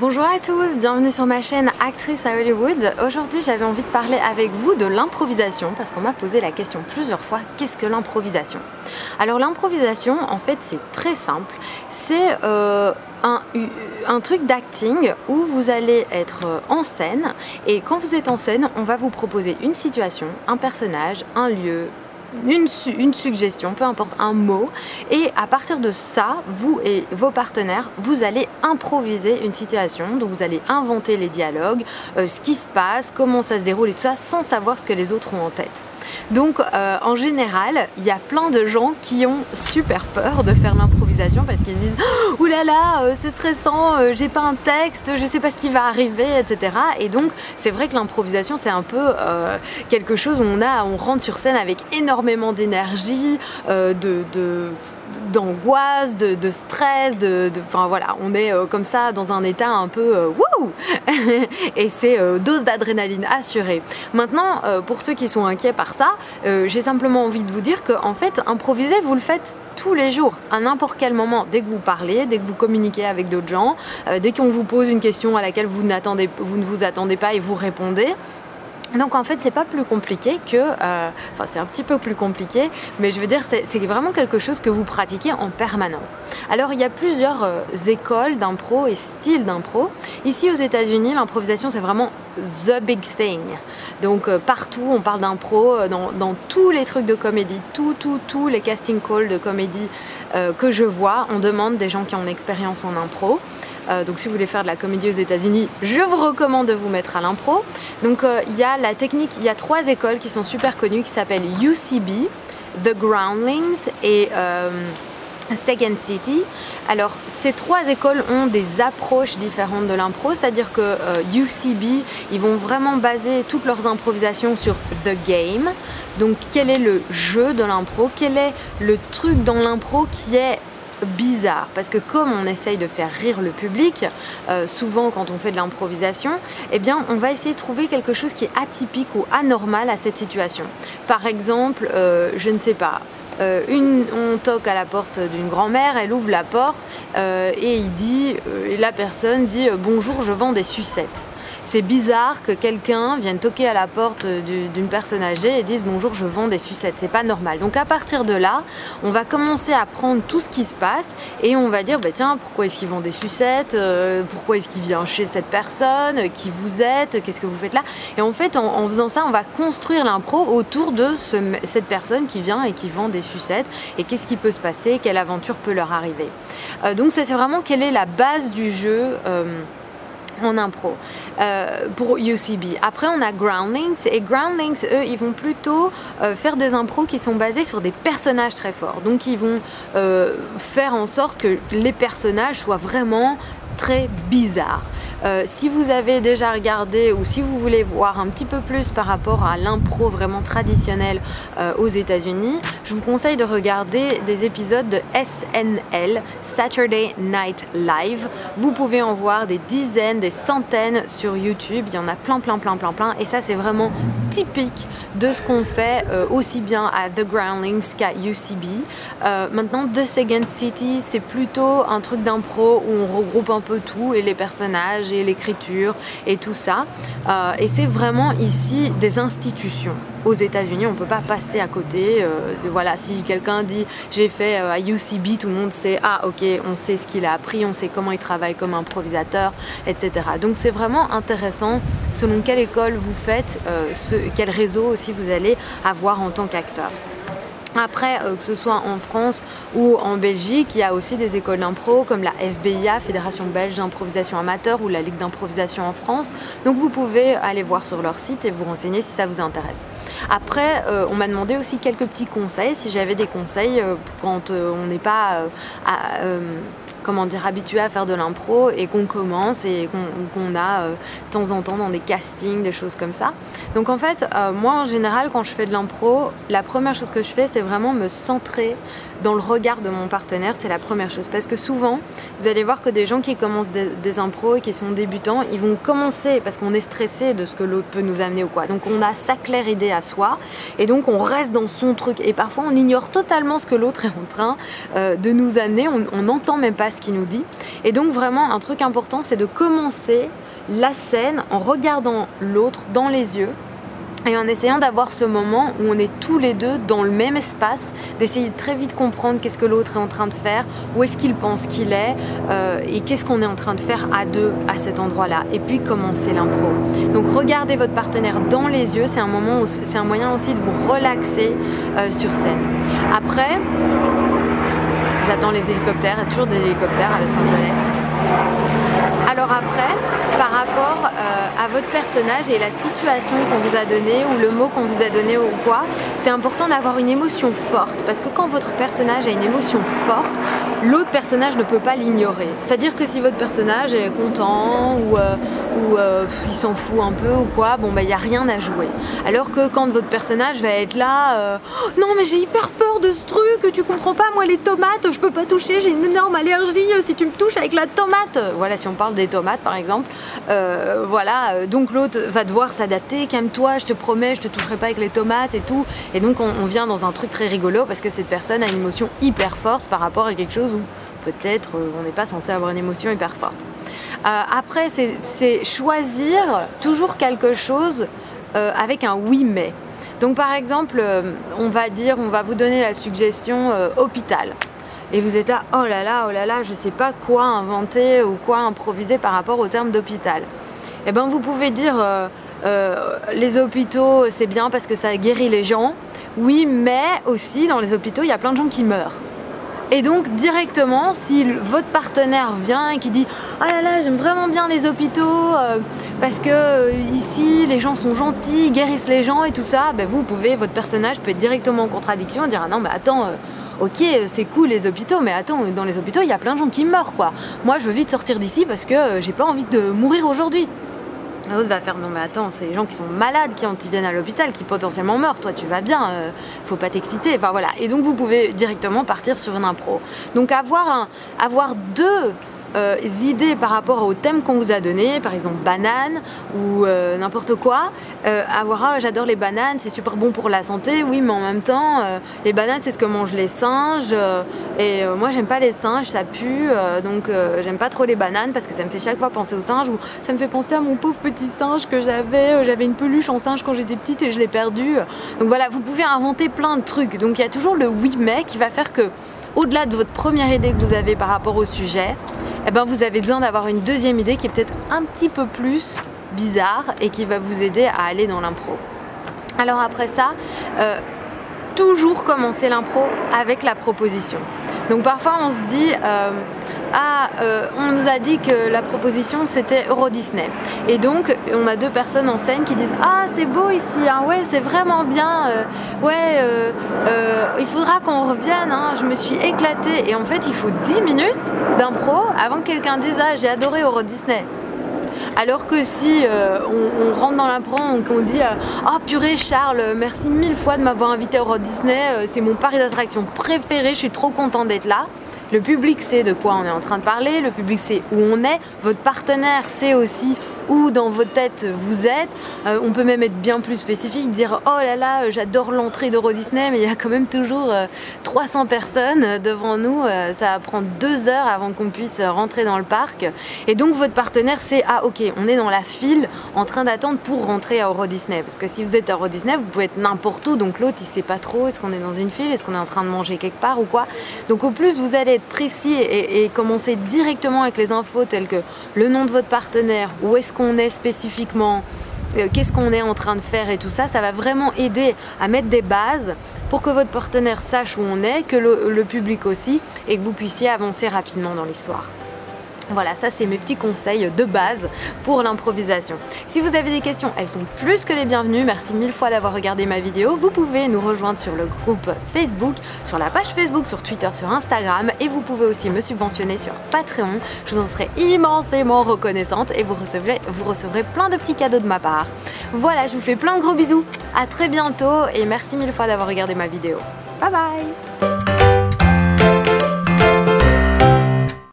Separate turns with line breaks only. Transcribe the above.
Bonjour à tous, bienvenue sur ma chaîne Actrice à Hollywood. Aujourd'hui j'avais envie de parler avec vous de l'improvisation parce qu'on m'a posé la question plusieurs fois, qu'est-ce que l'improvisation? Alors l'improvisation en fait c'est très simple, c'est euh, un, un, truc d'acting où vous allez être en scène et quand vous êtes en scène on va vous proposer une situation, un personnage, un lieu, une, suggestion, peu importe, un mot. Et à partir de ça, vous et vos partenaires, vous allez improviser une situation. Donc vous allez inventer les dialogues, euh, ce qui se passe, comment ça se déroule et tout ça, sans savoir ce que les autres ont en tête. Donc euh, en général, il y a plein de gens qui ont super peur de faire l'improvisation parce qu'ils se disent Ouh là là, euh, c'est stressant, euh, j'ai pas un texte, je sais pas ce qui va arriver, etc. Et donc c'est vrai que l'improvisation c'est un peu quelque chose où on a, on rentre sur scène avec énormément d'énergie, de d'angoisse, de, stress, de, enfin voilà, on est euh, comme ça dans un état un peu euh, wouh et c'est euh, dose d'adrénaline assurée. Maintenant, pour ceux qui sont inquiets par ça, j'ai simplement envie de vous dire que en fait, improviser, vous le faites tous les jours, à n'importe quel moment, dès que vous parlez, dès que vous communiquez avec d'autres gens, dès qu'on vous pose une question à laquelle vous, vous ne vous attendez pas et vous répondez. Donc en fait, c'est pas plus compliqué que, euh, enfin c'est un petit peu plus compliqué, mais je veux dire c'est vraiment quelque chose que vous pratiquez en permanence. Alors il y a plusieurs euh, écoles d'impro et styles d'impro. Ici aux États-Unis, l'improvisation c'est vraiment the big thing. Donc euh, partout on parle d'impro, dans, dans, tous les trucs de comédie, tous tous tous les casting calls de comédie que je vois, on demande des gens qui ont une expérience en impro. Euh, donc si vous voulez faire de la comédie aux États-Unis, je vous recommande de vous mettre à l'impro. Donc euh, il y a la technique, il y a trois écoles qui sont super connues qui s'appellent UCB, The Groundlings et euh, Second City. Alors, ces trois écoles ont des approches différentes de l'impro, c'est-à-dire que UCB, ils vont vraiment baser toutes leurs improvisations sur the game. Donc, quel est le jeu de l'impro? Quel est le truc dans l'impro qui est bizarre parce que comme on essaye de faire rire le public, euh, souvent quand on fait de l'improvisation, eh bien on va essayer de trouver quelque chose qui est atypique ou anormal à cette situation. Par exemple, euh, je ne sais pas, euh, on toque à la porte d'une grand-mère, elle ouvre la porte et il dit, et la personne dit bonjour, je vends des sucettes c'est bizarre que quelqu'un vienne toquer à la porte d'une personne âgée et dise bonjour, je vends des sucettes. C'est pas normal. Donc à partir de là, on va commencer à prendre tout ce qui se passe et on va dire bah, tiens, pourquoi est-ce qu'il vend des sucettes? Euh, Pourquoi est-ce qu'il vient chez cette personne? Qui vous êtes? Qu'est-ce que vous faites là? Et en fait, en, faisant ça, on va construire l'impro autour de cette personne qui vient et qui vend des sucettes et qu'est-ce qui peut se passer? Quelle aventure peut leur arriver? Euh, Donc ça, c'est vraiment quelle est la base du jeu. Euh, en impro euh, pour UCB. Après, on a Groundlings et Groundlings, eux, ils vont plutôt euh, faire des impros qui sont basés sur des personnages très forts. Donc, ils vont euh, faire en sorte que les personnages soient vraiment très bizarre. Euh, si vous avez déjà regardé ou si vous voulez voir un petit peu plus par rapport à l'impro vraiment traditionnelle euh, aux États-Unis, je vous conseille de regarder des épisodes de SNL, Saturday Night Live. Vous pouvez en voir des dizaines, des centaines sur YouTube. Il y en a plein, plein, plein, plein, plein. Et ça, c'est vraiment typique de ce qu'on fait euh, aussi bien à The Groundlings qu'à UCB. maintenant, The Second City, c'est plutôt un truc d'impro où on regroupe un peu tout et les personnages et l'écriture et tout ça. Euh, et c'est vraiment ici des institutions. Aux États-Unis, on ne peut pas passer à côté. Euh, voilà, si quelqu'un dit j'ai fait euh, à UCB, tout le monde sait ah ok, on sait ce qu'il a appris, on sait comment il travaille comme improvisateur, etc. Donc c'est vraiment intéressant selon quelle école vous faites, ce, quel réseau aussi vous allez avoir en tant qu'acteur. Après, euh, que ce soit en France ou en Belgique, il y a aussi des écoles d'impro comme la FBIA, Fédération belge d'improvisation amateur, ou la Ligue d'improvisation en France. Donc vous pouvez aller voir sur leur site et vous renseigner si ça vous intéresse. Après, euh, on m'a demandé aussi quelques petits conseils, si j'avais des conseils euh, quand on n'est pas à, comment dire, habitué à faire de l'impro et qu'on commence et qu'on a euh, de temps en temps dans des castings, des choses comme ça. Donc en fait, euh, moi en général, quand je fais de l'impro, la première chose que je fais, c'est vraiment me centrer dans le regard de mon partenaire, c'est la première chose. Parce que souvent, vous allez voir que des gens qui commencent des, impros et qui sont débutants, ils vont commencer parce qu'on est stressé de ce que l'autre peut nous amener ou quoi. Donc on a sa claire idée à soi et donc on reste dans son truc. Et parfois, on ignore totalement ce que l'autre est en train euh, de nous amener. On n'entend même pas ce qu'il nous dit. Et donc vraiment, un truc important, c'est de commencer la scène en regardant l'autre dans les yeux et en essayant d'avoir ce moment où on est tous les deux dans le même espace, d'essayer de très vite comprendre qu'est-ce que l'autre est en train de faire, où est-ce qu'il pense qu'il est, euh, et qu'est-ce qu'on est en train de faire à deux à cet endroit-là, et puis commencer l'impro. Donc regardez votre partenaire dans les yeux, c'est un moment, c'est un moyen aussi de vous relaxer euh, sur scène. Après, j'attends les hélicoptères, toujours des hélicoptères à Los Angeles. Alors après, par rapport euh, à votre personnage et la situation qu'on vous a donnée ou le mot qu'on vous a donné ou quoi, c'est important d'avoir une émotion forte parce que quand votre personnage a une émotion forte, l'autre personnage ne peut pas l'ignorer. C'est-à-dire que si votre personnage est content ou, euh, euh, il s'en fout un peu ou quoi, bon bah il n'y a rien à jouer. Alors que quand votre personnage va être là, non mais j'ai hyper peur de ce truc, tu comprends pas, moi les tomates, je peux pas toucher, j'ai une énorme allergie si tu me touches avec la tomate. Voilà, si on parle des tomates par exemple. Euh, voilà, euh, donc l'autre va devoir s'adapter, calme-toi, je te promets, je te toucherai pas avec les tomates et tout. Et donc on, vient dans un truc très rigolo parce que cette personne a une émotion hyper forte par rapport à quelque chose où peut-être euh, on n'est pas censé avoir une émotion hyper forte. après, c'est choisir toujours quelque chose avec un oui mais. Donc par exemple, on va dire, on va vous donner la suggestion hôpital et vous êtes là, oh là là, oh là là, je sais pas quoi inventer ou quoi improviser par rapport au terme d'hôpital. Eh bien, vous pouvez dire, euh, euh, les hôpitaux, c'est bien parce que ça guérit les gens. Oui, mais aussi, dans les hôpitaux, il y a plein de gens qui meurent. Et donc, directement, si votre partenaire vient et qui dit Oh là là, j'aime vraiment bien les hôpitaux euh, parce que ici, les gens sont gentils, guérissent les gens et tout ça, ben, vous pouvez, votre personnage peut être directement en contradiction et dire Ah non, mais attends ok, c'est cool les hôpitaux, mais attends, dans les hôpitaux, il y a plein de gens qui meurent, quoi. Moi, je veux vite sortir d'ici parce que euh, j'ai pas envie de mourir aujourd'hui. L'autre va faire non mais attends, c'est les gens qui sont malades qui, viennent à l'hôpital, qui potentiellement meurent. Toi tu vas bien, euh, faut pas t'exciter. Enfin voilà. Et donc vous pouvez directement partir sur une impro. Donc avoir un, avoir deux euh, idées par rapport au thème qu'on vous a donné, par exemple banane ou euh, n'importe quoi, euh, avoir ah, j'adore les bananes, c'est super bon pour la santé, oui, mais en même temps, les bananes c'est ce que mangent les singes, et moi j'aime pas les singes, ça pue, donc j'aime pas trop les bananes parce que ça me fait chaque fois penser aux singes, ou ça me fait penser à mon pauvre petit singe que j'avais, j'avais une peluche en singe quand j'étais petite et je l'ai perdu. Donc voilà, vous pouvez inventer plein de trucs, donc il y a toujours le oui mais qui va faire que au-delà de votre première idée que vous avez par rapport au sujet, eh ben vous avez besoin d'avoir une deuxième idée qui est peut-être un petit peu plus bizarre et qui va vous aider à aller dans l'impro. Alors après ça, euh, toujours commencer l'impro avec la proposition. Donc parfois on se dit, euh, ah, euh, on nous a dit que la proposition c'était Euro Disney. Et donc, on a deux personnes en scène qui disent Ah, c'est beau ici, hein, ouais, c'est vraiment bien, euh, ouais, euh, il faudra qu'on revienne, hein, je me suis éclatée. Et en fait, il faut 10 minutes d'impro avant que quelqu'un dise Ah, j'ai adoré Euro Disney. Alors que si on, rentre dans l'impro, qu'on dit Ah purée Charles, merci mille fois de m'avoir invité à Euro Disney, c'est mon pari d'attraction préféré, je suis trop content d'être là. Le public sait de quoi on est en train de parler, le public sait où on est, votre partenaire sait aussi où dans vos têtes vous êtes. Euh, on peut même être bien plus spécifique, dire oh là là, euh, j'adore l'entrée d'Euro Disney, mais il y a quand même toujours 300 euh, personnes devant nous. ça va prendre deux heures avant qu'on puisse rentrer dans le parc. Et donc votre partenaire sait ah ok, on est dans la file en train d'attendre pour rentrer à Euro Disney. Parce que si vous êtes à Euro Disney, vous pouvez être n'importe où, donc l'autre il sait pas trop est-ce qu'on est dans une file, est-ce qu'on est en train de manger quelque part ou quoi. Donc au plus vous allez être précis et, et commencer directement avec les infos telles que le nom de votre partenaire, où est-ce qu'on est spécifiquement, euh, qu'est-ce qu'on est en train de faire et tout ça, ça va vraiment aider à mettre des bases pour que votre partenaire sache où on est, que le public aussi, et que vous puissiez avancer rapidement dans l'histoire. Voilà, ça c'est mes petits conseils de base pour l'improvisation. Si vous avez des questions, elles sont plus que les bienvenues. Merci mille fois d'avoir regardé ma vidéo. Vous pouvez nous rejoindre sur le groupe Facebook, sur la page Facebook, sur Twitter, sur Instagram et vous pouvez aussi me subventionner sur Patreon. Je vous en serai immensément reconnaissante et vous recevrez, vous recevrez plein de petits cadeaux de ma part. Voilà, je vous fais plein de gros bisous. À très bientôt et merci mille fois d'avoir regardé ma vidéo. Bye bye